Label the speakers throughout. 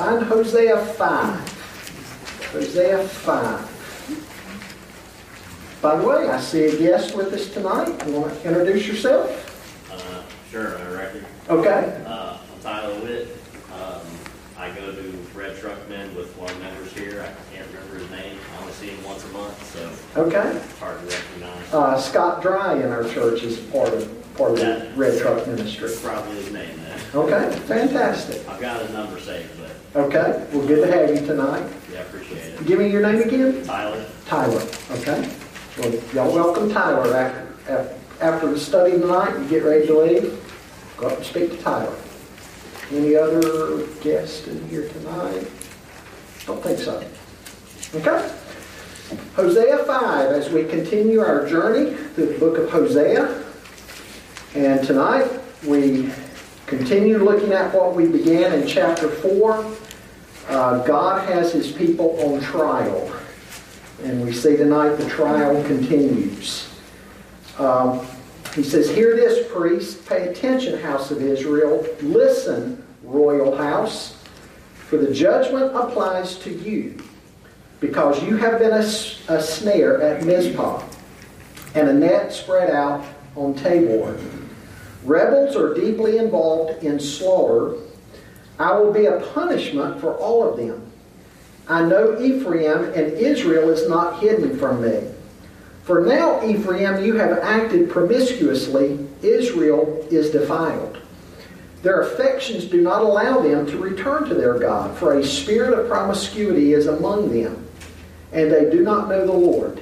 Speaker 1: Find Hosea 5. Hosea 5. By the way, I see a guest with us tonight. You want to introduce yourself?
Speaker 2: Uh, sure, I reckon.
Speaker 1: Okay.
Speaker 2: Uh, I'm Tyler Witt. Um, I go to Red Truckman with one of the members here. I can't remember his name. I only see him once a month, so
Speaker 1: Okay.
Speaker 2: it's hard to recognize.
Speaker 1: Uh, Scott Dry in our church is part of part of the Red Truck Ministry.
Speaker 2: Probably his name then.
Speaker 1: Okay, fantastic.
Speaker 2: I've got his number saved, but
Speaker 1: Okay, well, good to have you tonight.
Speaker 2: yeah, I appreciate it.
Speaker 1: Give me your name again.
Speaker 2: Tyler,
Speaker 1: Tyler. Okay. Well, y'all welcome Tyler after after the study tonight. You get ready to leave. Go up and speak to Tyler. Any other guests in here tonight? Don't think so. Okay. Hosea 5, as we continue our journey through the book of Hosea. And tonight we continue looking at what we began in chapter 4. Uh, God has his people on trial. And we see tonight the trial continues. Um, he says, Hear this, priest. Pay attention, house of Israel. Listen, royal house. For the judgment applies to you, because you have been a, a snare at Mizpah, and a net spread out on Tabor. Rebels are deeply involved in slaughter. I will be a punishment for all of them. I know Ephraim, and Israel is not hidden from me. For now, Ephraim, you have acted promiscuously. Israel is defiled. Their affections do not allow them to return to their God, for a spirit of promiscuity is among them, and they do not know the Lord.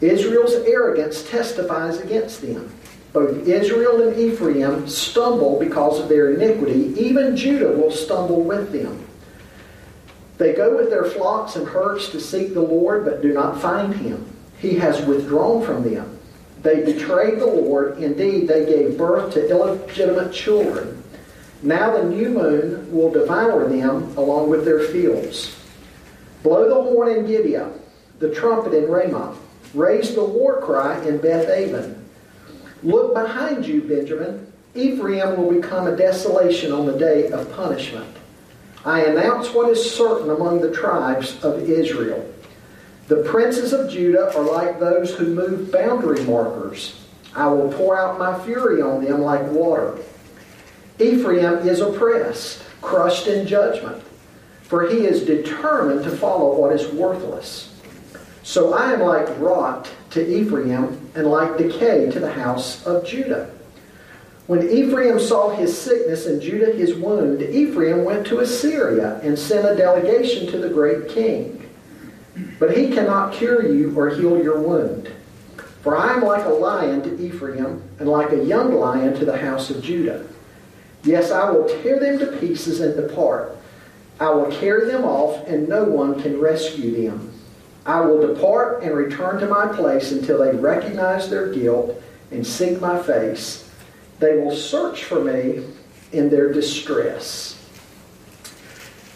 Speaker 1: Israel's arrogance testifies against them. Both Israel and Ephraim stumble because of their iniquity. Even Judah will stumble with them. They go with their flocks and herds to seek the Lord, but do not find him. He has withdrawn from them. They betrayed the Lord. Indeed, they gave birth to illegitimate children. Now the new moon will devour them along with their fields. Blow the horn in Gibeah, the trumpet in Ramah. Raise the war cry in Beth Aven. Look behind you, Benjamin. Ephraim will become a desolation on the day of punishment. I announce what is certain among the tribes of Israel. The princes of Judah are like those who move boundary markers. I will pour out my fury on them like water. Ephraim is oppressed, crushed in judgment, for he is determined to follow what is worthless. So I am like rot to Ephraim and like decay to the house of Judah. When Ephraim saw his sickness and Judah his wound, Ephraim went to Assyria and sent a delegation to the great king. But he cannot cure you or heal your wound. For I am like a lion to Ephraim and like a young lion to the house of Judah. Yes, I will tear them to pieces and depart. I will carry them off, and no one can rescue them. I will depart and return to my place until they recognize their guilt and seek my face. They will search for me in their distress.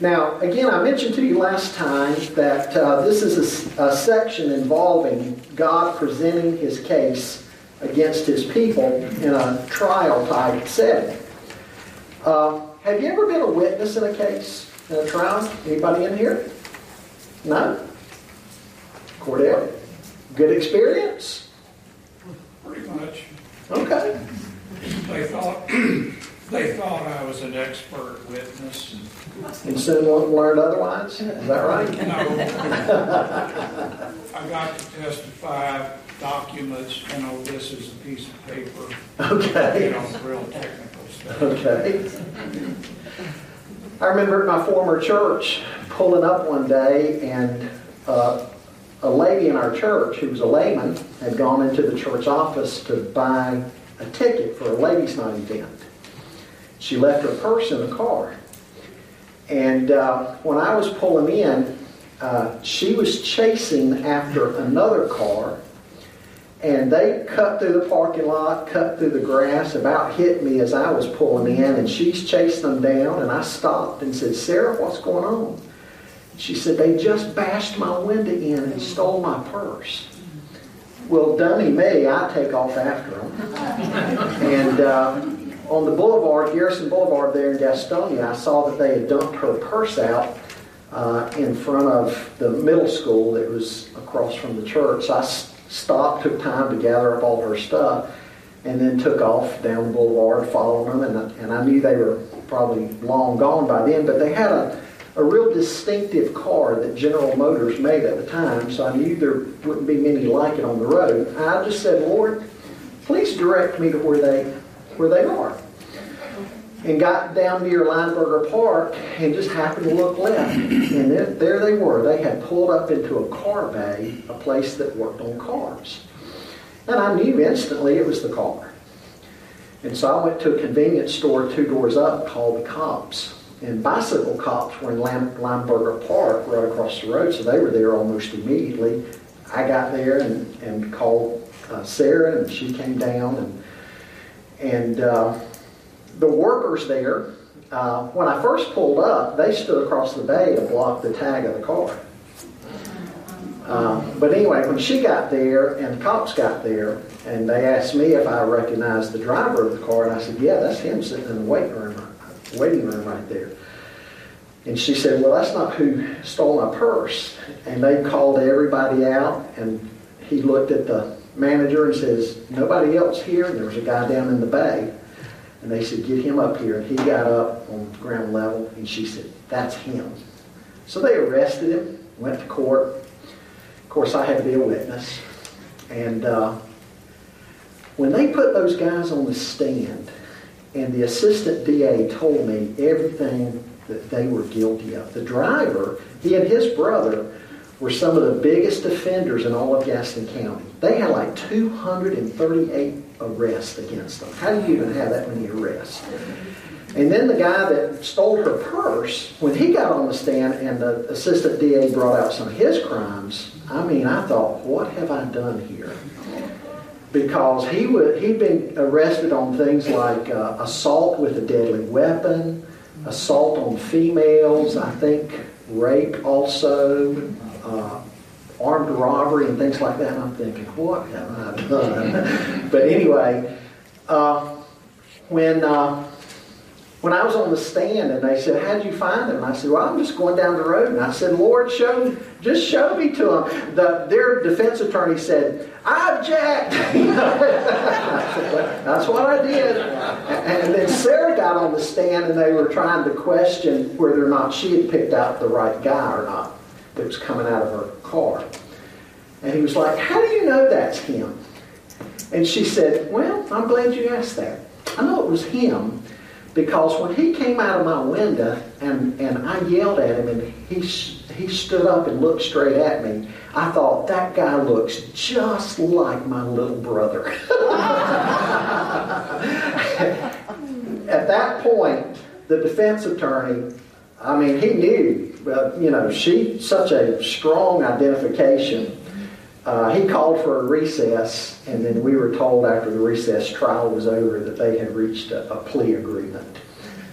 Speaker 1: Now, again, I mentioned to you last time that uh, this is a, a, section involving God presenting his case against his people in a trial type setting. Uh, have you ever been a witness in a case, in a trial? Anybody in here? No? Cordell? Good experience?
Speaker 3: Pretty much.
Speaker 1: Okay.
Speaker 3: They thought they thought I was an expert witness.
Speaker 1: And soon learned otherwise? Is that right?
Speaker 3: No. I got to testify documents, you know, this is a piece of paper.
Speaker 1: Okay.
Speaker 3: You know, real technical stuff.
Speaker 1: Okay. I remember at my former church pulling up one day and uh, a lady in our church who was a layman had gone into the church office to buy a ticket for a ladies' night event. She left her purse in the car. And uh, when I was pulling in, uh, she was chasing after another car and they cut through the parking lot, cut through the grass, about hit me as I was pulling in, and she's chasing them down, and I stopped and said, Sarah, what's going on? She said, they just bashed my window in and stole my purse. Well, dummy me, I take off after them. And uh, on the boulevard, Garrison Boulevard there in Gastonia, I saw that they had dumped her purse out uh, in front of the middle school that was across from the church. So I stopped, took time to gather up all her stuff, and then took off down the boulevard following them. And, and I knew they were probably long gone by then, but they had a, a real distinctive car that General Motors made at the time, so I knew there wouldn't be many like it on the road. I just said, Lord, please direct me to where they, where they are and got down near Lineberger Park and just happened to look left. And there, there they were. They had pulled up into a car bay, a place that worked on cars. And I knew instantly it was the car. And so I went to a convenience store two doors up called the Cops. And bicycle cops were in Lam- Park right across the road, so they were there almost immediately. I got there and, and called uh, Sarah, and she came down. And, and uh, the workers there, uh, when I first pulled up, they stood across the bay to block the tag of the car. Uh, but anyway, when she got there and the cops got there, and they asked me if I recognized the driver of the car, and I said, "Yeah, that's him sitting in the waiting room, waiting room right there." And she said, "Well, that's not who stole my purse." And they called everybody out, and he looked at the manager and says, "Nobody else here." And there was a guy down in the bay. And they said, get him up here. And he got up on ground level, and she said, that's him. So they arrested him, went to court. Of course, I had to be a witness. And uh, when they put those guys on the stand, and the assistant DA told me everything that they were guilty of, the driver, he and his brother, were some of the biggest offenders in all of Gaston County. They had like 238 arrests against them. How do you even have that many arrests? And then the guy that stole her purse, when he got on the stand and the assistant DA brought out some of his crimes, I mean, I thought, what have I done here? Because he would, he'd been arrested on things like uh, assault with a deadly weapon, assault on females, I think rape also, uh, armed robbery and things like that. And I'm thinking, what have I done? but anyway, uh, when uh, when I was on the stand and they said, "How'd you find them?" I said, "Well, I'm just going down the road." And I said, "Lord, show, just show me to them." The, their defense attorney said, "I object." That's what I did. And then Sarah got on the stand and they were trying to question whether or not she had picked out the right guy or not that was coming out of her car. And he was like, How do you know that's him? And she said, Well, I'm glad you asked that. I know it was him because when he came out of my window and, and I yelled at him and he, he stood up and looked straight at me, I thought, that guy looks just like my little brother. at that point, the defense attorney, I mean, he knew, but you know, she such a strong identification. Uh, he called for a recess, and then we were told after the recess trial was over that they had reached a, a plea agreement.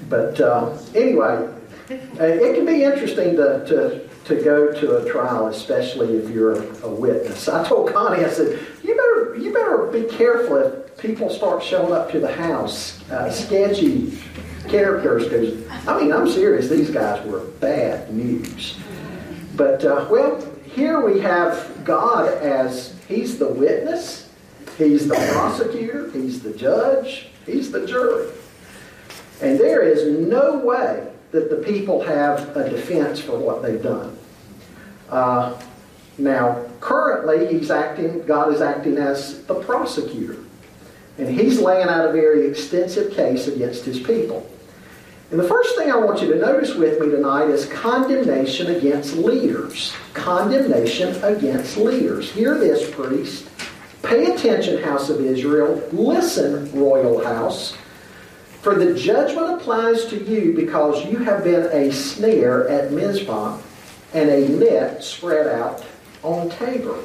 Speaker 1: But uh, anyway, uh, it can be interesting to, to, to go to a trial, especially if you're a witness. I told Connie, I said, you better, you better be careful if people start showing up to the house, uh, sketchy characters, because, I mean, I'm serious, these guys were bad news. But, uh, well, here we have God as He's the witness, He's the prosecutor, He's the judge, He's the jury. And there is no way that the people have a defense for what they've done. Uh, now, currently, he's acting, God is acting as the prosecutor. And he's laying out a very extensive case against his people. And the first thing I want you to notice with me tonight is condemnation against leaders. Condemnation against leaders. Hear this, priest. Pay attention, house of Israel. Listen, royal house. For the judgment applies to you because you have been a snare at Mizpah and a net spread out on Tabor.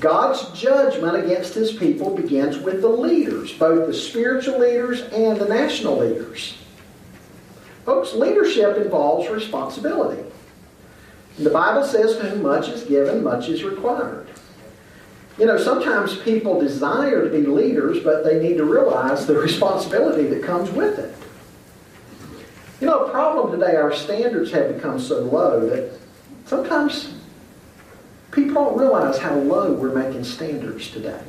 Speaker 1: God's judgment against his people begins with the leaders, both the spiritual leaders and the national leaders. Folks, leadership involves responsibility. The Bible says, to whom much is given, much is required. You know, sometimes people desire to be leaders, but they need to realize the responsibility that comes with it. You know, a problem today, our standards have become so low that sometimes people don't realize how low we're making standards today.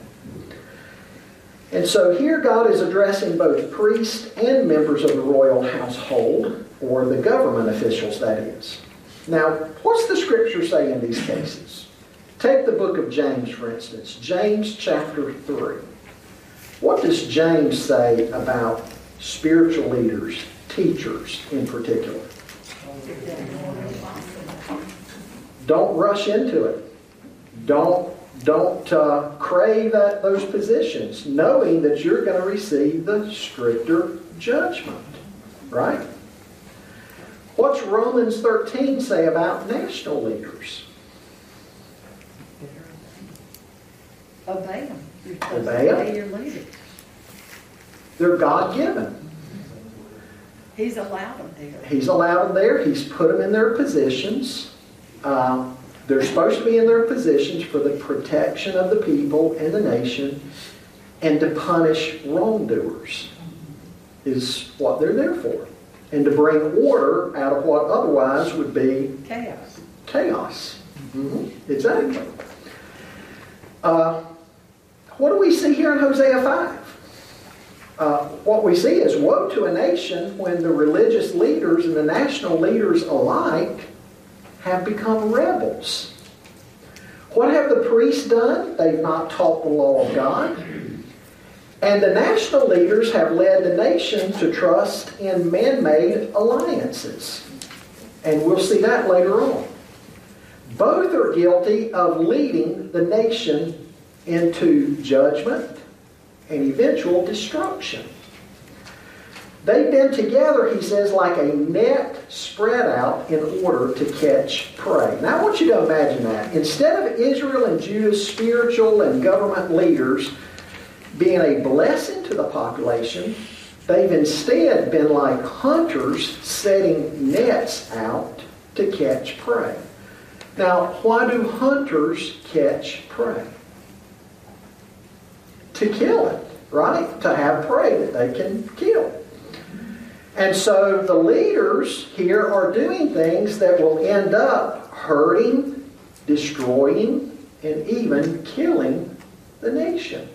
Speaker 1: And so here God is addressing both priests and members of the royal household, or the government officials, that is. Now, what's the scripture say in these cases? Take the book of James, for instance, James chapter 3. What does James say about spiritual leaders, teachers in particular? Don't rush into it. Don't don't uh, crave that, those positions, knowing that you're going to receive the stricter judgment. Right? What's Romans 13 say about national leaders?
Speaker 4: Obey them.
Speaker 1: Obey
Speaker 4: to
Speaker 1: 'em.
Speaker 4: obey your leader.
Speaker 1: They're God given.
Speaker 4: He's allowed them there.
Speaker 1: He's allowed them there, He's put them in their positions. Uh, they're supposed to be in their positions for the protection of the people and the nation and to punish wrongdoers, is what they're there for. And to bring order out of what otherwise would be
Speaker 4: Chaos.
Speaker 1: chaos. Mhm, Exactly. Uh, what do we see here in Hosea 5? Uh, what we see is woe to a nation when the religious leaders and the national leaders alike have become rebels. What have the priests done? They've not taught the law of God. And the national leaders have led the nation to trust in man made alliances. And we'll see that later on. Both are guilty of leading the nation into judgment and eventual destruction. They've been together, he says, like a net spread out in order to catch prey. Now, I want you to imagine that. Instead of Israel and Judah's spiritual and government leaders being a blessing to the population, they've instead been like hunters setting nets out to catch prey. Now, why do hunters catch prey? To kill it, right? To have prey that they can kill. And so the leaders here are doing things that will end up hurting, destroying, and even killing the nation.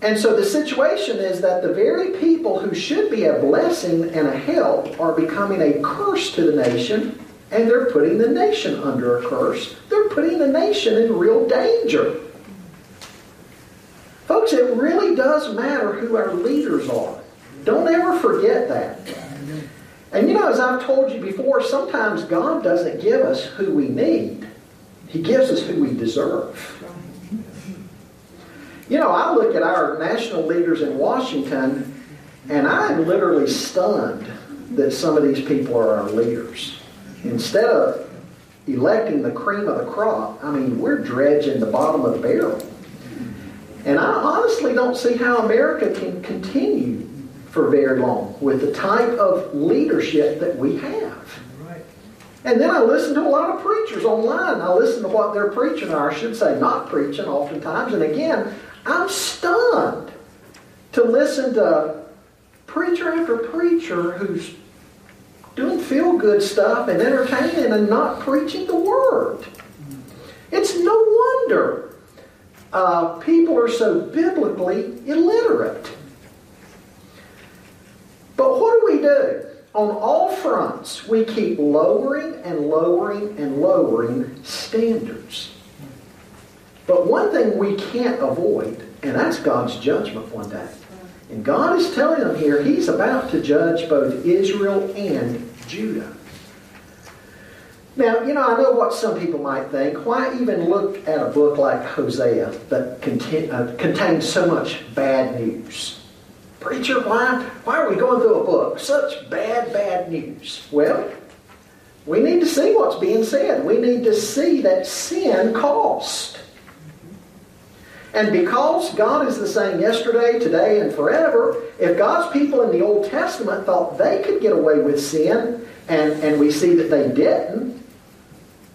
Speaker 1: And so the situation is that the very people who should be a blessing and a help are becoming a curse to the nation, and they're putting the nation under a curse. They're putting the nation in real danger. Folks, it really does matter who our leaders are. Don't ever forget that. And you know, as I've told you before, sometimes God doesn't give us who we need, He gives us who we deserve. You know, I look at our national leaders in Washington, and I'm literally stunned that some of these people are our leaders. Instead of electing the cream of the crop, I mean, we're dredging the bottom of the barrel. And I honestly don't see how America can continue for very long with the type of leadership that we have. And then I listen to a lot of preachers online. I listen to what they're preaching, or I should say, not preaching oftentimes. And again, I'm stunned to listen to preacher after preacher who's doing feel good stuff and entertaining and not preaching the word. It's no wonder uh, people are so biblically illiterate. But what do we do? On all fronts, we keep lowering and lowering and lowering standards. But one thing we can't avoid, and that's God's judgment one day. And God is telling them here He's about to judge both Israel and Judah. Now, you know, I know what some people might think. Why even look at a book like Hosea that uh, contains so much bad news? Preacher, why, why are we going through a book? Such bad, bad news. Well, we need to see what's being said. We need to see that sin cost. And because God is the same yesterday, today, and forever, if God's people in the Old Testament thought they could get away with sin, and, and we see that they didn't,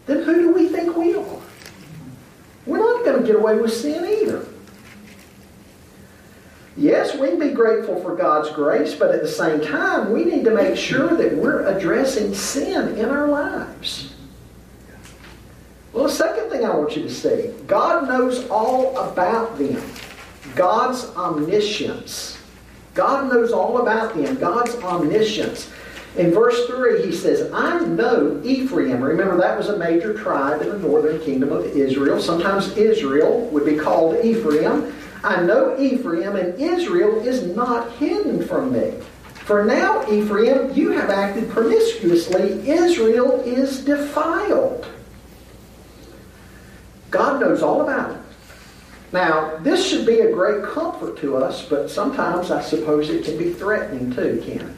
Speaker 1: then who do we think we are? We're not going to get away with sin either. Yes, we can be grateful for God's grace, but at the same time, we need to make sure that we're addressing sin in our lives. Well, the second thing I want you to see God knows all about them. God's omniscience. God knows all about them. God's omniscience. In verse 3, he says, I know Ephraim. Remember, that was a major tribe in the northern kingdom of Israel. Sometimes Israel would be called Ephraim. I know Ephraim, and Israel is not hidden from me. For now, Ephraim, you have acted promiscuously. Israel is defiled. God knows all about it. Now, this should be a great comfort to us, but sometimes I suppose it can be threatening too, can it?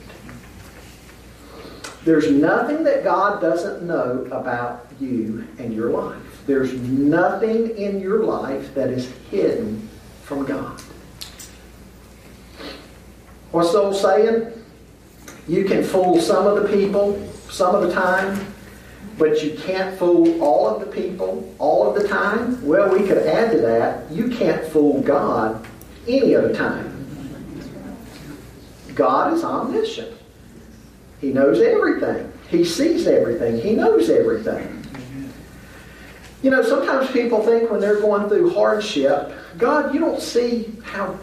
Speaker 1: There's nothing that God doesn't know about you and your life. There's nothing in your life that is hidden from God. What's the old saying? You can fool some of the people some of the time, but you can't fool all of the people all of the time. Well, we could add to that, you can't fool God any of the time. God is omniscient. He knows everything. He sees everything. He knows everything. You know, sometimes people think when they're going through hardship, God, you don't see how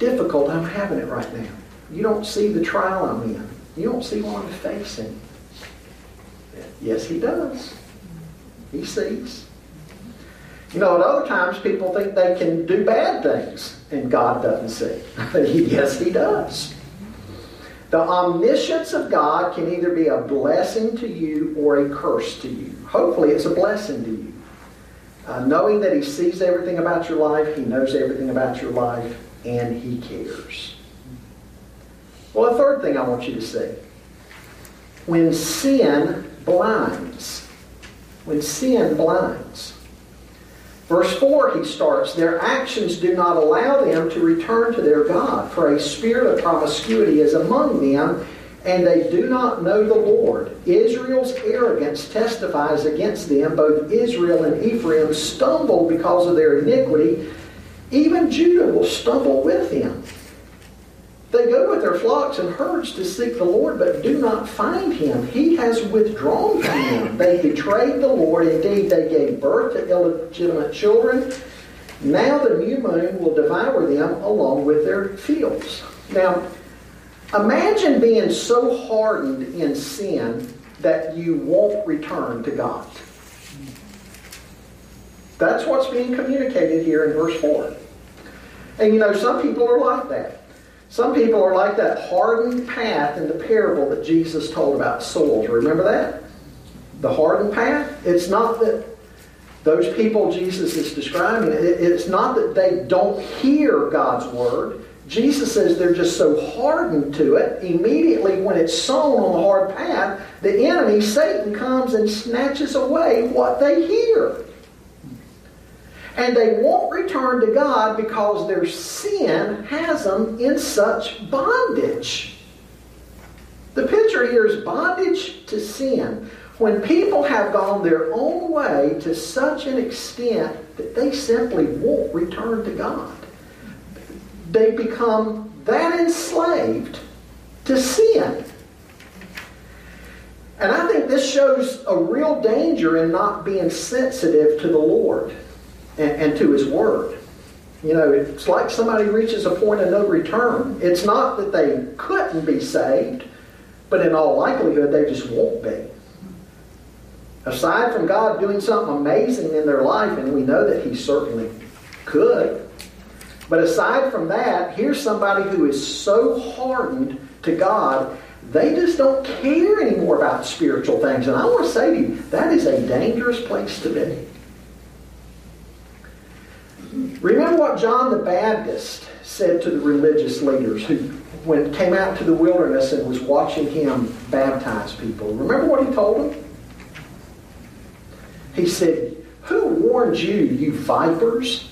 Speaker 1: difficult I'm having it right now. You don't see the trial I'm in. You don't see what I'm facing. Yes, He does. He sees. You know, at other times people think they can do bad things and God doesn't see. yes, He does. The omniscience of God can either be a blessing to you or a curse to you. Hopefully, it's a blessing to you. Uh, knowing that He sees everything about your life, He knows everything about your life, and He cares. Well, the third thing I want you to see when sin blinds, when sin blinds. Verse 4, he starts, Their actions do not allow them to return to their God, for a spirit of promiscuity is among them, and they do not know the Lord. Israel's arrogance testifies against them. Both Israel and Ephraim stumble because of their iniquity. Even Judah will stumble with them. They go with their flocks and herds to seek the Lord, but do not find him. He has withdrawn from them. They betrayed the Lord. Indeed, they gave birth to illegitimate children. Now the new moon will devour them along with their fields. Now, imagine being so hardened in sin that you won't return to God. That's what's being communicated here in verse 4. And you know, some people are like that. Some people are like that hardened path in the parable that Jesus told about souls. Remember that? The hardened path? It's not that those people Jesus is describing, it's not that they don't hear God's word. Jesus says they're just so hardened to it. Immediately, when it's sown on the hard path, the enemy, Satan, comes and snatches away what they hear. And they won't return to God because their sin has them in such bondage. The picture here is bondage to sin. When people have gone their own way to such an extent that they simply won't return to God, they become that enslaved to sin. And I think this shows a real danger in not being sensitive to the Lord and, and to His Word. You know, it's like somebody reaches a point of no return. It's not that they couldn't be saved, but in all likelihood, they just won't be. Aside from God doing something amazing in their life, and we know that He certainly could, but aside from that, here's somebody who is so hardened to God, they just don't care anymore about spiritual things. And I want to say to you, that is a dangerous place to be. Remember what John the Baptist said to the religious leaders who when came out to the wilderness and was watching him baptize people. Remember what he told them? He said, Who warned you, you vipers?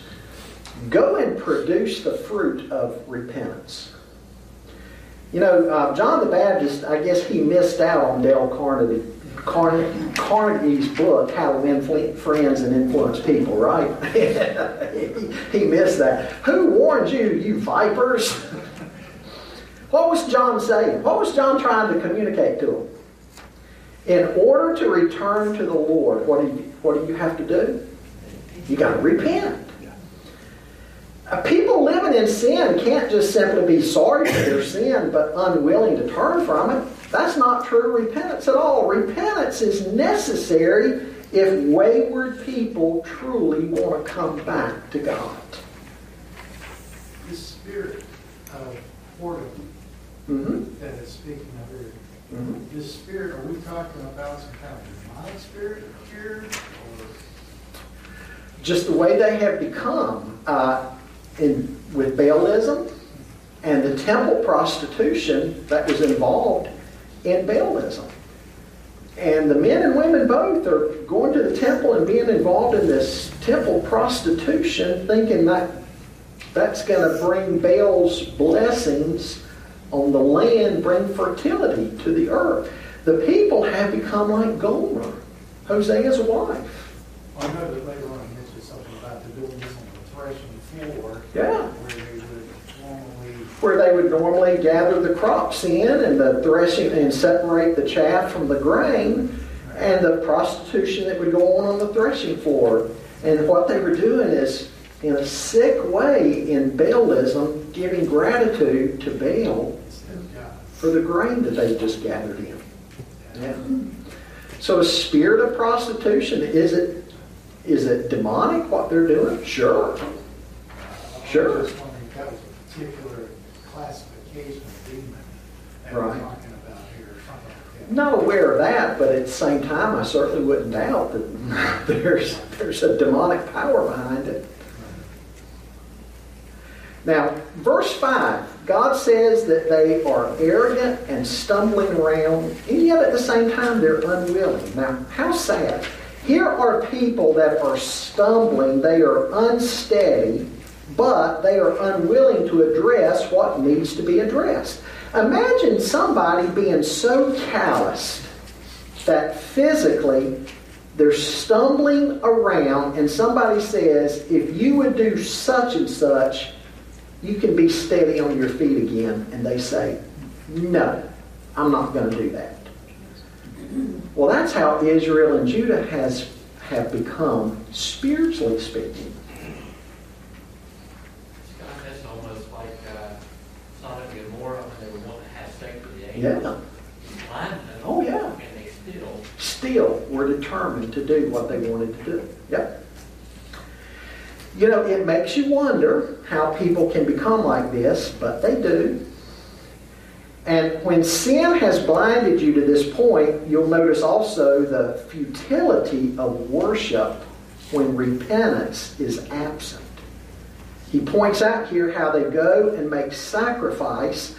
Speaker 1: Go and produce the fruit of repentance. You know, uh, John the Baptist, I guess he missed out on Dale Carnegie, Carne- Carnegie's book, How to Win Friends and Influence People, right? he, he missed that. Who warned you, you vipers? what was John saying? What was John trying to communicate to them? In order to return to the Lord, what do you, what do you have to do? You got to repent. People living in sin can't just simply be sorry for their sin but unwilling to turn from it. That's not true repentance at all. Repentance is necessary if wayward people truly want to come back to God.
Speaker 5: This spirit of boredom
Speaker 1: hmm
Speaker 5: that is speaking of here,
Speaker 1: hmm
Speaker 5: this spirit, are we talking about some kind of demonic spirit here? Or
Speaker 1: Just the way they have become uh, in, with Baalism and the temple prostitution that was involved in Baalism. And the men and women both are going to the temple and being involved in this temple prostitution, thinking that that's going to bring Baal's blessings on the land, bring fertility to the earth. The people have become like Gomer, Hosea's wife.
Speaker 5: I know that later on he mentioned something about the the threshing floor.
Speaker 1: Yeah.
Speaker 5: Where they would normally,
Speaker 1: where they would normally gather the crops in and the threshing and separate the chaff from the grain and the prostitution that would go on on the threshing floor. And what they were doing is, in a sick way, in Baalism, giving gratitude to Baal
Speaker 5: instead of God.
Speaker 1: for the grain that they just gathered in. Yeah. So a spirit of prostitution, is it is it demonic what they're doing? Sure. Sure.
Speaker 5: I was just wondering if that was a particular classification of demon that we're
Speaker 1: Right.
Speaker 5: talking about here, or something like that.
Speaker 1: Not aware of that, but at the same time, I certainly wouldn't doubt that there's there's a demonic power behind it. Now, verse 5, God says that they are arrogant and stumbling around, and yet at the same time they're unwilling. Now, how sad. Here are people that are stumbling, they are unsteady, but they are unwilling to address what needs to be addressed. Imagine somebody being so calloused that physically they're stumbling around and somebody says, if you would do such and such, you can be steady on your feet again. And they say, no, I'm not going to do that. Well, that's how Israel and Judah has have become, spiritually speaking.
Speaker 6: That's almost like uh, Sodom and Gomorrah when they were wanting to have sex with the
Speaker 1: Yeah.
Speaker 6: angels.
Speaker 1: Oh, yeah.
Speaker 6: And they still,
Speaker 1: still were determined to do what they wanted to do. Yep. You know, it makes you wonder how people can become like this, but they do. And when sin has blinded you to this point, you'll notice also the futility of worship when repentance is absent. He points out here how they go and make sacrifice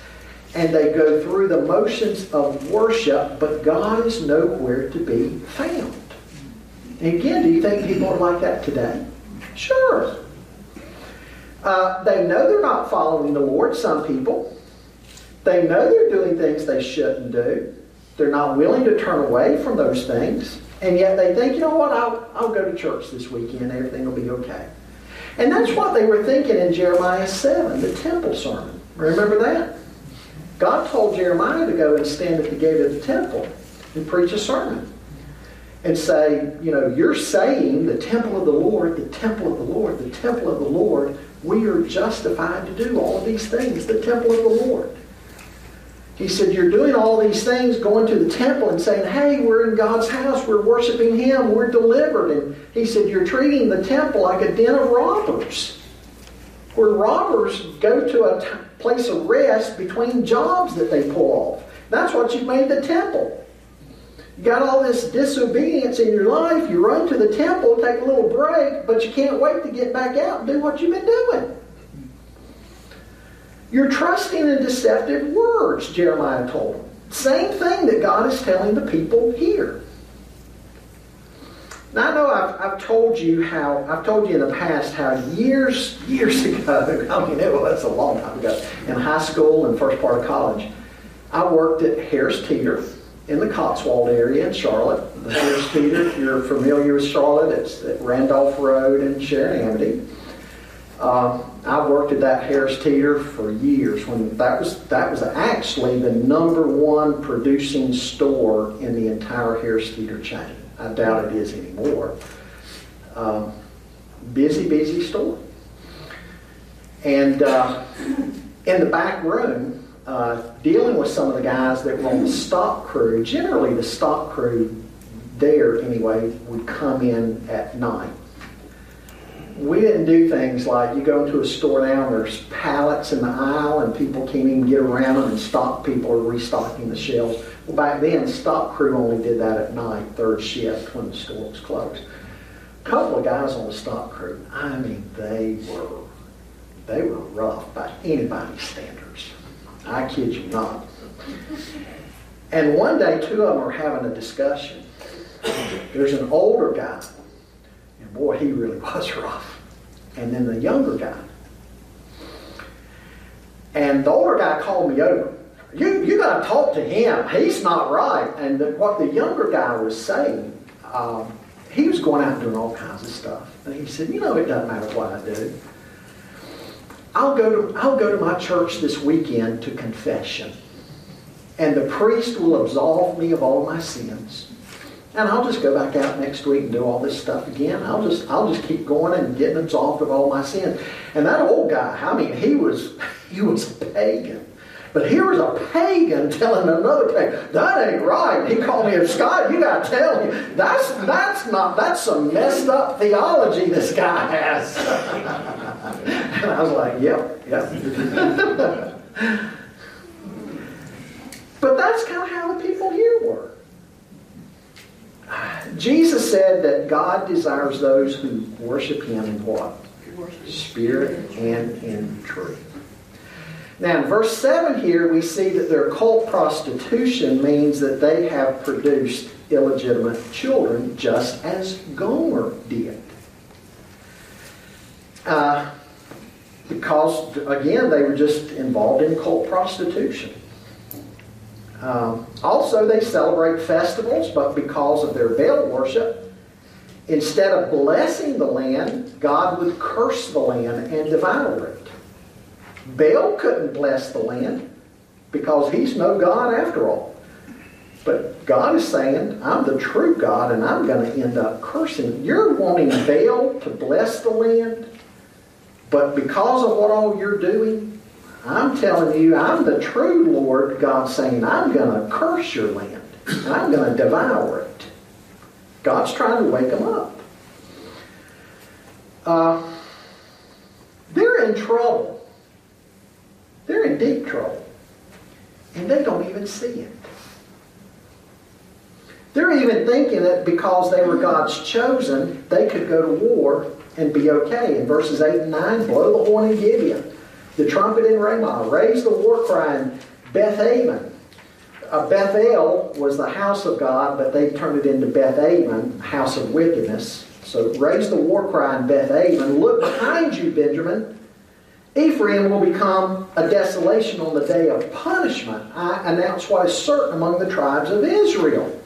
Speaker 1: and they go through the motions of worship, but God is nowhere to be found. And again, do you think people are like that today? Sure. Uh, they know they're not following the Lord, some people. They know they're doing things they shouldn't do. They're not willing to turn away from those things. And yet they think, you know what, I'll, I'll go to church this weekend, everything will be okay. And that's what they were thinking in Jeremiah 7, the temple sermon. Remember that? God told Jeremiah to go and stand at the gate of the temple and preach a sermon and say, you know, you're saying the temple of the Lord, the temple of the Lord, the temple of the Lord, we are justified to do all of these things, the temple of the Lord. He said, You're doing all these things, going to the temple and saying, Hey, we're in God's house, we're worshiping Him, we're delivered. And he said, You're treating the temple like a den of robbers, where robbers go to a t- place of rest between jobs that they pull off. That's what you've made the temple. You got all this disobedience in your life, you run to the temple, take a little break, but you can't wait to get back out and do what you've been doing. You're trusting in deceptive words, Jeremiah told them. Same thing that God is telling the people here. Now I know I've, I've told you how I've told you in the past how years years ago, I mean it was a long time ago, in high school and first part of college, I worked at Harris Teeter in the Cotswold area in Charlotte. The Harris Teeter, if you're familiar with Charlotte, it's at Randolph Road and Sharon Amity. Uh, I worked at that Harris Teeter for years. When that was that was actually the number one producing store in the entire Harris Teeter chain. I doubt it is anymore. Um, busy, busy store. And uh, in the back room, uh, dealing with some of the guys that were on the stock crew, generally the stock crew there anyway would come in at night. We didn't do things like you go into a store now and there's pallets in the aisle and people can't even get around them and stock people are restocking the shelves. Well, back then, stock crew only did that at night, third shift when the store was closed. A couple of guys on the stock crew, I mean, they were they were rough by anybody's standards. I kid you not. And one day, two of them are having a discussion. There's an older guy, and boy, he really was rough. And then the younger guy. And the older guy called me over. You, you got to talk to him. He's not right. And the, what the younger guy was saying, um, he was going out and doing all kinds of stuff. And he said, You know, it doesn't matter what I do. I'll go to, I'll go to my church this weekend to confession. And the priest will absolve me of all my sins. And I'll just go back out next week and do all this stuff again. I'll just I'll just keep going and getting absolved of all my sins. And that old guy, I mean, he was he was a pagan. But here was a pagan telling another pagan, that ain't right. He called me a Scott, you gotta tell me. That's that's not that's some messed up theology this guy has. and I was like, yep, yep. but that's kind of how the people here were. Jesus said that God desires those who worship Him in what? Spirit and in truth. Now, in verse 7 here, we see that their cult prostitution means that they have produced illegitimate children, just as Gomer did. Uh, because, again, they were just involved in cult prostitution. Um, also, they celebrate festivals, but because of their Baal worship, instead of blessing the land, God would curse the land and devour it. Baal couldn't bless the land because he's no God after all. But God is saying, I'm the true God and I'm going to end up cursing. You're wanting Baal to bless the land, but because of what all you're doing, I'm telling you, I'm the true Lord, God saying, I'm going to curse your land and I'm going to devour it. God's trying to wake them up. Uh, they're in trouble. They're in deep trouble. And they don't even see it. They're even thinking that because they were God's chosen, they could go to war and be okay. In verses 8 and 9, blow the horn in Gibeon, the trumpet in Ramah, raise the war cry in Bethaven. Uh, Bethel was the house of God, but they turned it into Bethaven, house of wickedness. So raise the war cry in Bethaven. Look behind you, Benjamin. Ephraim will become a desolation on the day of punishment. I announce what is certain among the tribes of Israel.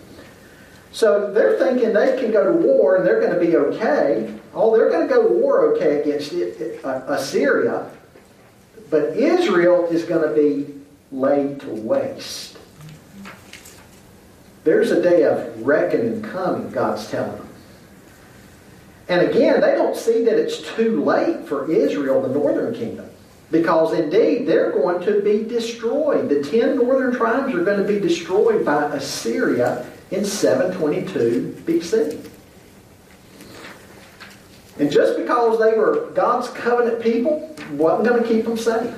Speaker 1: So they're thinking they can go to war and they're going to be okay. Oh, they're going to go to war okay against Assyria. But Israel is going to be laid to waste. There's a day of reckoning coming, God's telling them. And again, they don't see that it's too late for Israel, the northern kingdom, because indeed they're going to be destroyed. The ten northern tribes are going to be destroyed by Assyria in 722 BC. And just because they were God's covenant people wasn't going to keep them safe.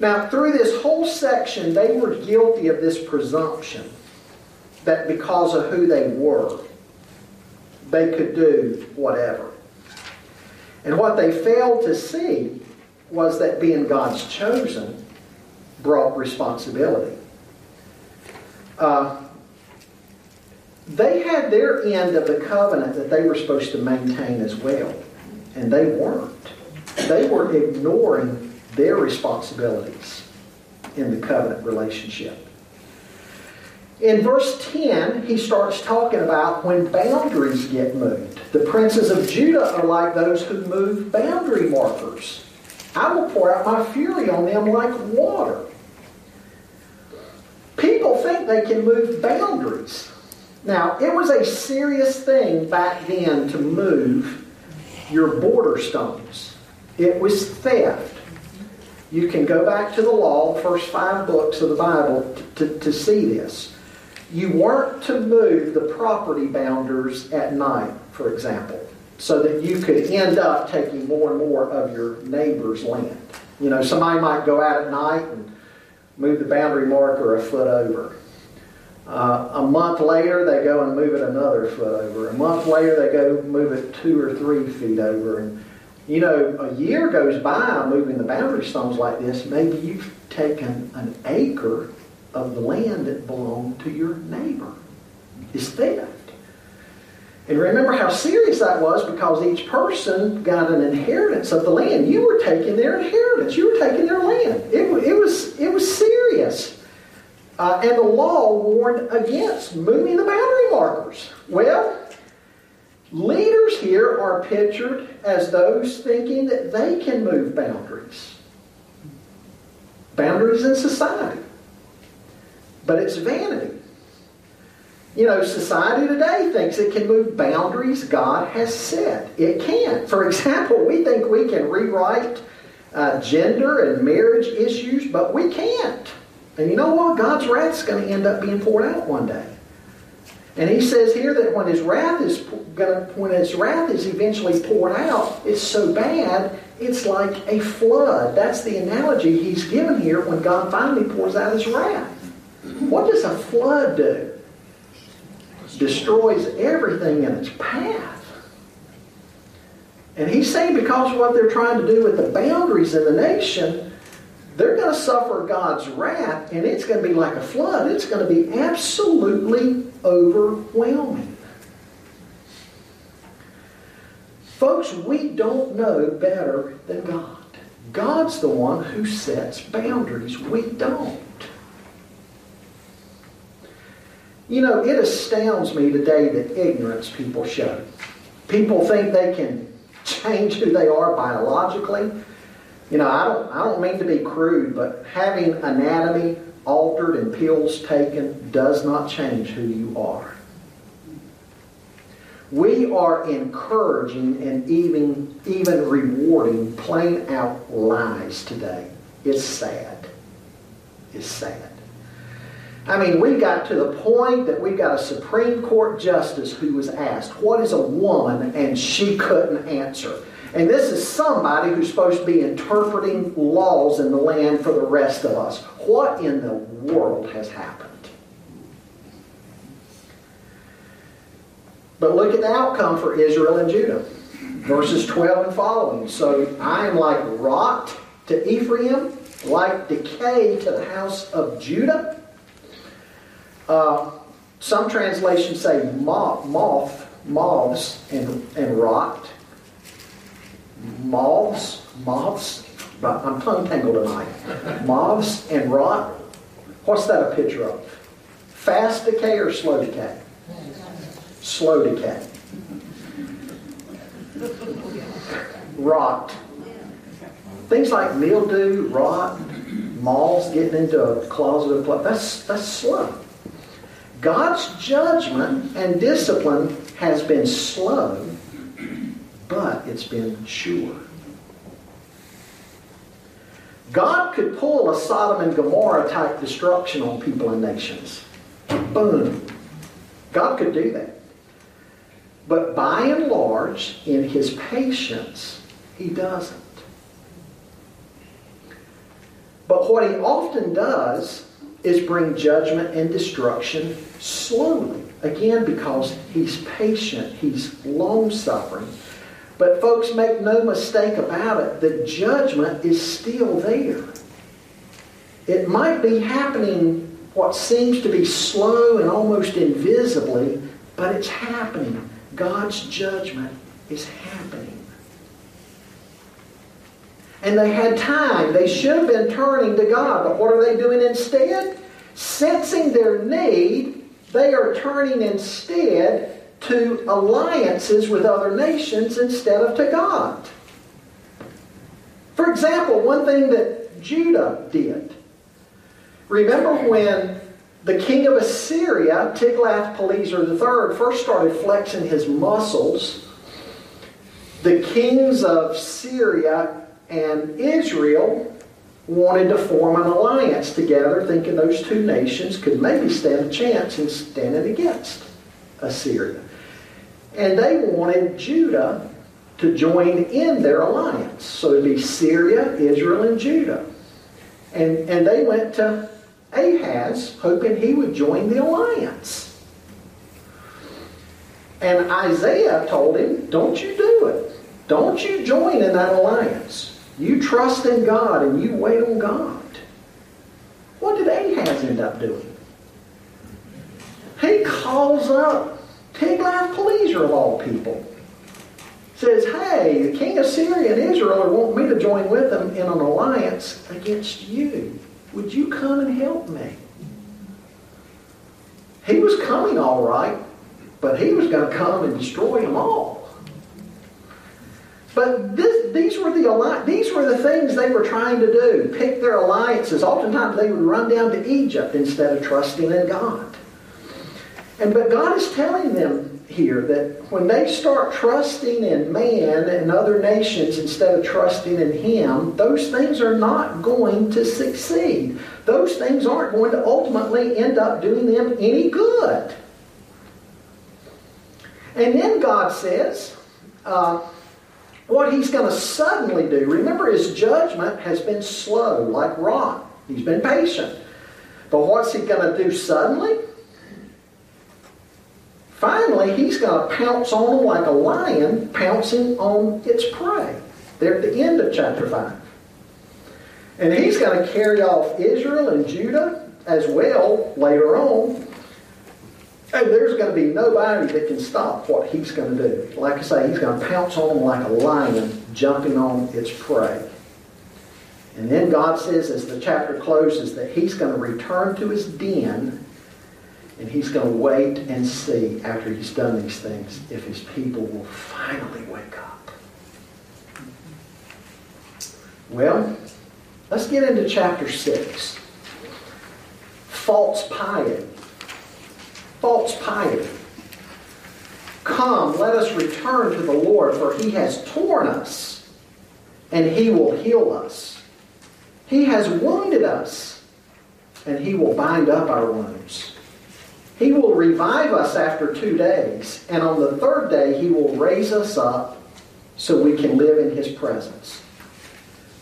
Speaker 1: Now, through this whole section, they were guilty of this presumption that because of who they were, they could do whatever. And what they failed to see was that being God's chosen brought responsibility. Uh, they had their end of the covenant that they were supposed to maintain as well, and they weren't. They were ignoring their responsibilities in the covenant relationship. In verse 10, he starts talking about when boundaries get moved. The princes of Judah are like those who move boundary markers. I will pour out my fury on them like water. People think they can move boundaries. Now, it was a serious thing back then to move your border stones. It was theft. You can go back to the law, the first five books of the Bible, to, to see this. You weren't to move the property boundaries at night, for example, so that you could end up taking more and more of your neighbor's land. You know, somebody might go out at night and move the boundary marker a foot over. Uh, a month later, they go and move it another foot over. A month later, they go move it two or three feet over. And, you know, a year goes by moving the boundary stones like this. Maybe you've taken an acre of the land that belonged to your neighbor. It's theft. And remember how serious that was because each person got an inheritance of the land. You were taking their inheritance. You were taking their land. It, it was, it was serious. Uh, and the law warned against moving the boundary markers. Well, leaders here are pictured as those thinking that they can move boundaries. Boundaries in society. But it's vanity. You know, society today thinks it can move boundaries God has set. It can't. For example, we think we can rewrite uh, gender and marriage issues, but we can't. And you know what? God's wrath is going to end up being poured out one day. And he says here that when his wrath is when his wrath is eventually poured out, it's so bad, it's like a flood. That's the analogy he's given here when God finally pours out his wrath. What does a flood do? Destroys everything in its path. And he's saying because of what they're trying to do with the boundaries in the nation, they're going to suffer God's wrath, and it's going to be like a flood. It's going to be absolutely overwhelming. Folks, we don't know better than God. God's the one who sets boundaries. We don't. You know, it astounds me today the ignorance people show. People think they can change who they are biologically. You know, I don't, I don't mean to be crude, but having anatomy altered and pills taken does not change who you are. We are encouraging and even, even rewarding plain out lies today. It's sad. It's sad. I mean, we got to the point that we got a Supreme Court justice who was asked, What is a woman? and she couldn't answer. And this is somebody who's supposed to be interpreting laws in the land for the rest of us. What in the world has happened? But look at the outcome for Israel and Judah. Verses 12 and following. So I am like rot to Ephraim, like decay to the house of Judah. Uh, some translations say moth, moth moths and, and rot moths, moths, but I'm tongue tangled tonight. Moths and rot. What's that a picture of? Fast decay or slow decay? Slow decay. Rot. Things like mildew, rot, moths getting into a closet of blood, that's, that's slow. God's judgment and discipline has been slow but it's been sure. God could pull a Sodom and Gomorrah type destruction on people and nations. Boom. God could do that. But by and large, in his patience, he doesn't. But what he often does is bring judgment and destruction slowly. Again, because he's patient, he's long suffering. But, folks, make no mistake about it, the judgment is still there. It might be happening what seems to be slow and almost invisibly, but it's happening. God's judgment is happening. and they had time. They should have been turning to God, but what are they doing instead? Sensing their need, they are turning instead to alliances with other nations instead of to God. For example, one thing that Judah did. Remember when the king of Assyria, Tiglath-Pileser III, first started flexing his muscles, the kings of Syria and Israel wanted to form an alliance together, thinking those two nations could maybe stand a chance in standing against Assyria. And they wanted Judah to join in their alliance. So it'd be Syria, Israel, and Judah. And, and they went to Ahaz, hoping he would join the alliance. And Isaiah told him, Don't you do it. Don't you join in that alliance. You trust in God and you wait on God. What did Ahaz end up doing? He calls up Tiglath-Pileser of all people. Says, hey, the king of Syria and Israel want me to join with them in an alliance against you. Would you come and help me? He was coming all right, but he was going to come and destroy them all. But this, these were the these were the things they were trying to do. Pick their alliances. Oftentimes they would run down to Egypt instead of trusting in God. And but God is telling them here that when they start trusting in man and other nations instead of trusting in Him, those things are not going to succeed. Those things aren't going to ultimately end up doing them any good. And then God says, uh, what He's going to suddenly do. Remember, His judgment has been slow, like rock. He's been patient. But what's He going to do suddenly? Finally, he's going to pounce on them like a lion pouncing on its prey. They're at the end of chapter 5. And he's going to carry off Israel and Judah as well later on. And there's going to be nobody that can stop what he's going to do. Like I say, he's going to pounce on them like a lion jumping on its prey. And then God says, as the chapter closes, that he's going to return to his den and he's going to wait and see after he's done these things if his people will finally wake up. Well, let's get into chapter 6. False piety. False piety. Come, let us return to the Lord, for he has torn us, and he will heal us. He has wounded us, and he will bind up our wounds. He will revive us after two days, and on the third day, He will raise us up so we can live in His presence.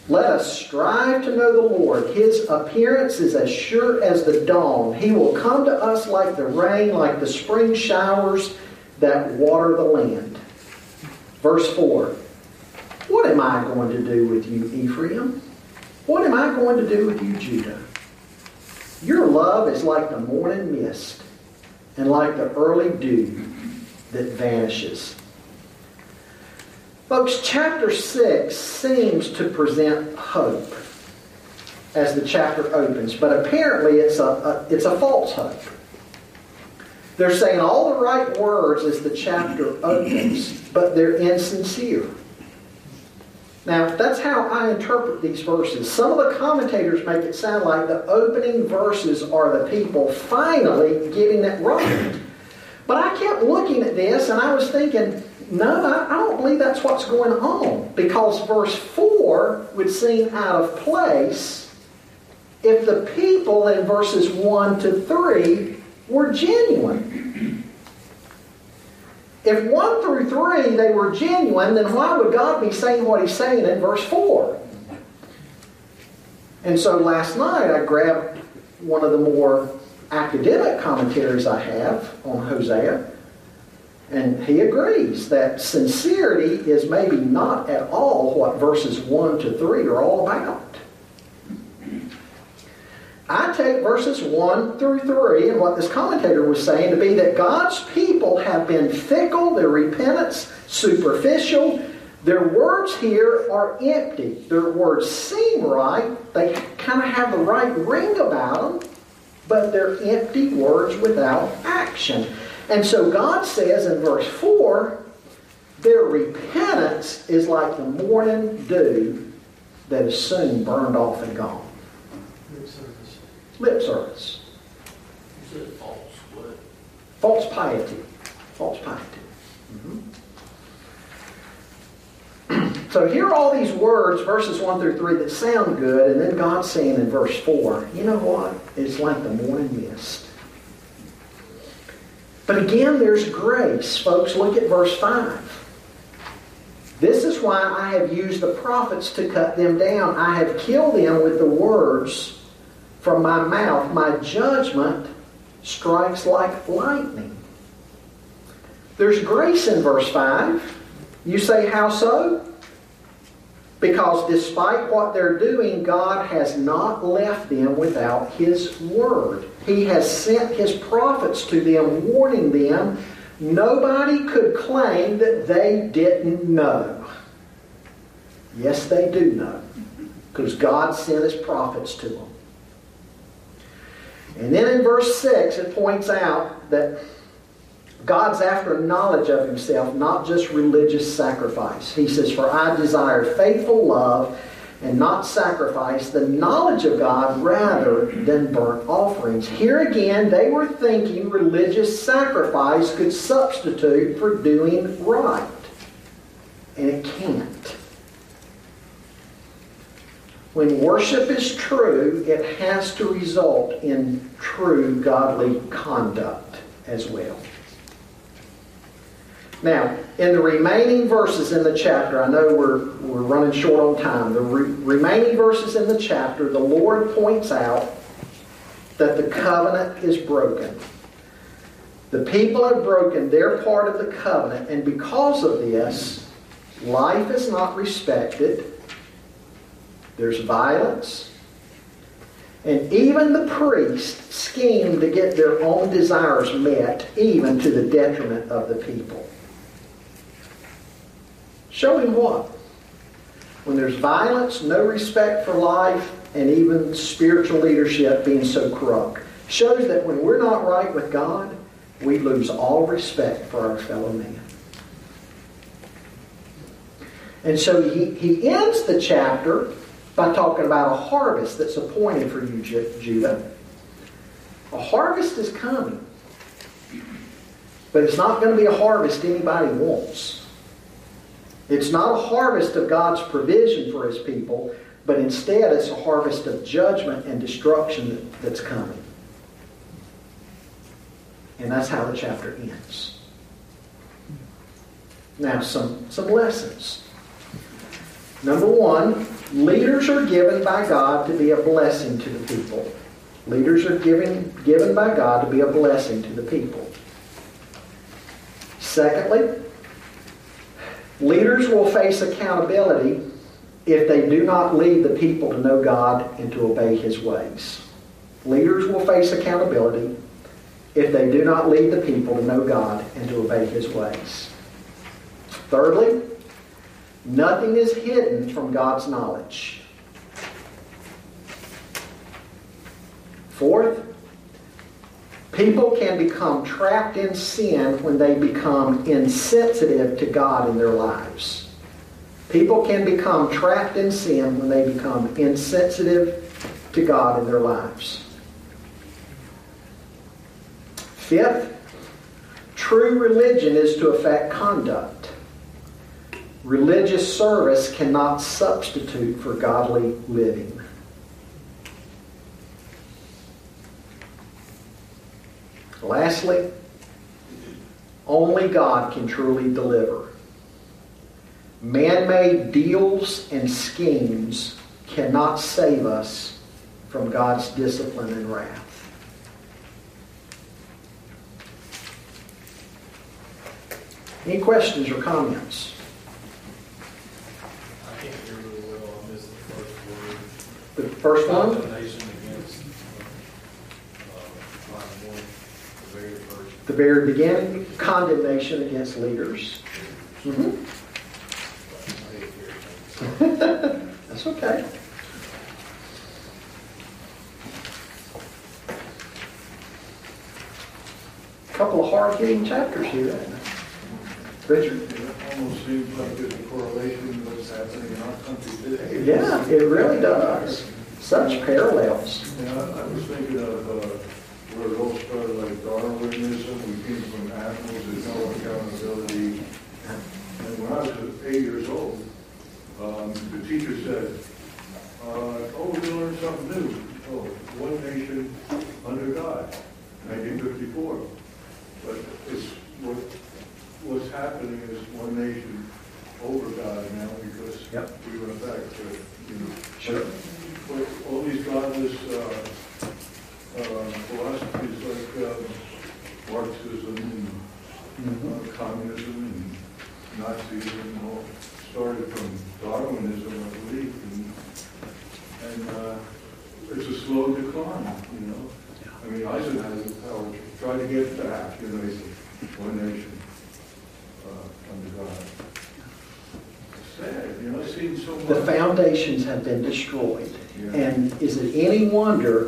Speaker 1: Let us strive to know the Lord. His appearance is as sure as the dawn. He will come to us like the rain, like the spring showers that water the land. Verse 4 What am I going to do with you, Ephraim? What am I going to do with you, Judah? Your love is like the morning mist and like the early dew that vanishes. Folks, chapter 6 seems to present hope as the chapter opens, but apparently it's a, a, it's a false hope. They're saying all the right words as the chapter opens, but they're insincere. Now, that's how I interpret these verses. Some of the commentators make it sound like the opening verses are the people finally getting it right. But I kept looking at this and I was thinking, no, I, don't believe that's what's going on. Because verse 4 would seem out of place if the people in verses 1 to 3 were genuine. If 1 through 3 they were genuine, then why would God be saying what he's saying in verse 4? And so last night I grabbed one of the more academic commentaries I have on Hosea, and he agrees that sincerity is maybe not at all what verses 1 to 3 are all about. Take verses 1 through 3 and what this commentator was saying to be that God's people have been fickle, their repentance superficial, Their words here are empty. Their words seem right. They kind of have the right ring about them, but they're empty words without action. And so God says in verse 4 their repentance is like the morning dew that is soon burned off and gone.
Speaker 5: Lip service.
Speaker 1: Lip service.
Speaker 6: You said false, what?
Speaker 1: False piety. False piety. Mhm. So here are all these words, verses 1 through 3, that sound good, and then God's saying in verse 4, you know what? It's like the morning mist. But again, there's grace. Folks, look at verse 5. This is why I have used the prophets to cut them down. I have killed them with the words from my mouth. My judgment strikes like lightning. There's grace in verse 5. You say, how so? Because despite what they're doing, God has not left them without His word. He has sent His prophets to them, warning them. Nobody could claim that they didn't know. Yes, they do know. Because God sent His prophets to them. And then in verse 6, it points out that God's after knowledge of himself, not just religious sacrifice. He says, For I desire faithful love and not sacrifice, the knowledge of God rather than burnt offerings. Here again, they were thinking religious sacrifice could substitute for doing right. And it can't. When worship is true, it has to result in true godly conduct as well. Now, in the remaining verses in the chapter, I know we're, we're running short on time. The re- remaining verses in the chapter, the Lord points out that the covenant is broken. The people have broken their part of the covenant, and because of this, life is not respected. There's violence. And even the priests scheme to get their own desires met, even to the detriment of the people. Showing what? When there's violence, no respect for life, and even spiritual leadership being so corrupt. Shows that when we're not right with God, we lose all respect for our fellow man. And so he, he ends the chapter by talking about a harvest that's appointed for you, Judah. A harvest is coming. But it's not going to be a harvest anybody wants. It's not a harvest of God's provision for his people, but instead it's a harvest of judgment and destruction that's coming. And that's how the chapter ends. Now, some, some lessons. Number one, leaders are given by God to be a blessing to the people. Leaders are given, given by God to be a blessing to the people. Secondly, leaders will face accountability if they do not lead the people to know God and to obey His ways. Leaders will face accountability if they do not lead the people to know God and to obey His ways. Thirdly, nothing is hidden from God's knowledge. Fourth, people can become trapped in sin when they become insensitive to God in their lives. People can become trapped in sin when they become insensitive to God in their lives. Fifth, true religion is to affect conduct. Religious service cannot substitute for godly living. Lastly, only God can truly deliver. Man made deals and schemes cannot save us from God's discipline and wrath. Any questions or comments?
Speaker 7: I can't hear really well, I missed the first word.
Speaker 1: The first one?
Speaker 7: Against, uh, line one, the very first.
Speaker 1: The very beginning, condemnation against leaders. Mhm. That's okay. A Couple of hard-hitting chapters here. Richard,
Speaker 7: it almost seems like there's a correlation with what's happening in our country today.
Speaker 1: Yeah, it really does. Such parallels.
Speaker 7: Yeah, I was thinking of uh, where it all started, like Darwinism. We came from animals, there's no accountability. And when I was eight years old, um, the teacher said, uh, oh, we learned something new. Oh, one nation under God,
Speaker 1: 1954.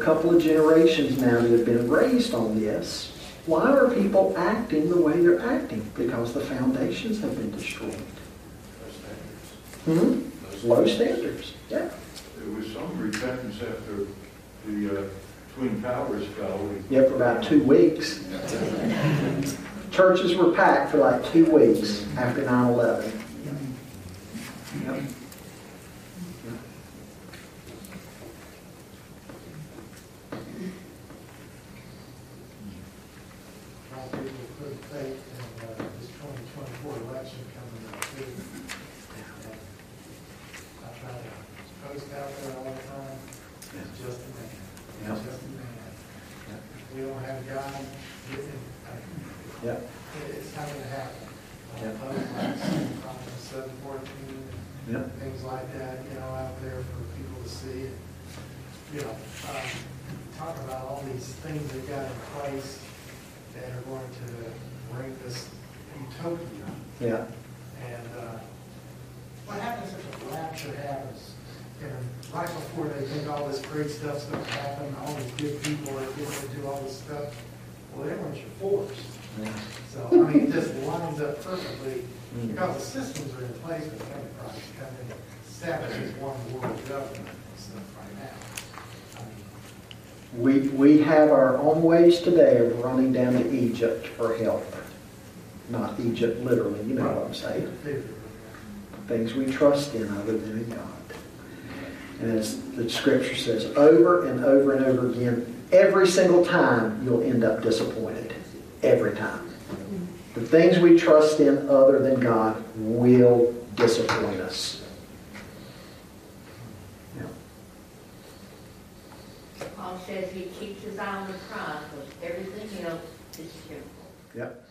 Speaker 1: Couple of generations now that have been raised on this, why are people acting the way they're acting? Because the foundations have been destroyed. Hmm? Low standards, yeah.
Speaker 7: There was some repentance after the uh, Twin Towers fell.
Speaker 1: Yeah, for about two weeks. Churches were packed for like two weeks after 9/11. Yep.
Speaker 5: A lot of people put faith in uh, this 2024 election coming up too. And I try to post out there all the time, it's just a man. It's just a man. If we don't have God uh,
Speaker 1: Yep.
Speaker 5: it- it's not gonna happen.
Speaker 1: Yeah.
Speaker 5: Uh, Proverbs seven fourteen,
Speaker 1: Yep.
Speaker 5: things like that, you know, out there for people to see. And, You know, um, talk about all these things they've got in place that are going to bring this utopia.
Speaker 1: Yeah.
Speaker 5: And, uh, what happens if a rapture happens? Right before they think all this great stuff's gonna happen, all these good people are going to do all this stuff, well, everyone's your force. So, I mean, it just lines up perfectly, mm. because the systems are in place for the enterprise come in and establish one world government and stuff right now. I mean,
Speaker 1: We, we have our own ways today of running down to Egypt for help. Not Egypt literally, you know what I'm saying.
Speaker 5: figure.
Speaker 1: Things we trust in other than in God. And as the scripture says, over and over and over again, every single time you'll end up disappointed. Every time. The things we trust in other than God will disappoint us. Yeah.
Speaker 8: Paul says he keeps his eye on the prize, but everything else is temporal.
Speaker 1: Yep.